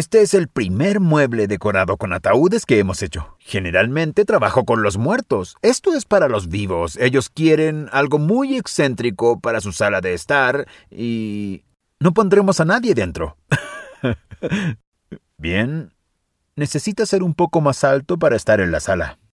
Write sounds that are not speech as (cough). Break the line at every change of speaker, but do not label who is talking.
Este es el primer mueble decorado con ataúdes que hemos hecho. Generalmente trabajo con los muertos. Esto es para los vivos. Ellos quieren algo muy excéntrico para su sala de estar y... No pondremos a nadie dentro. (laughs) Bien. Necesita ser un poco más alto para estar en la sala.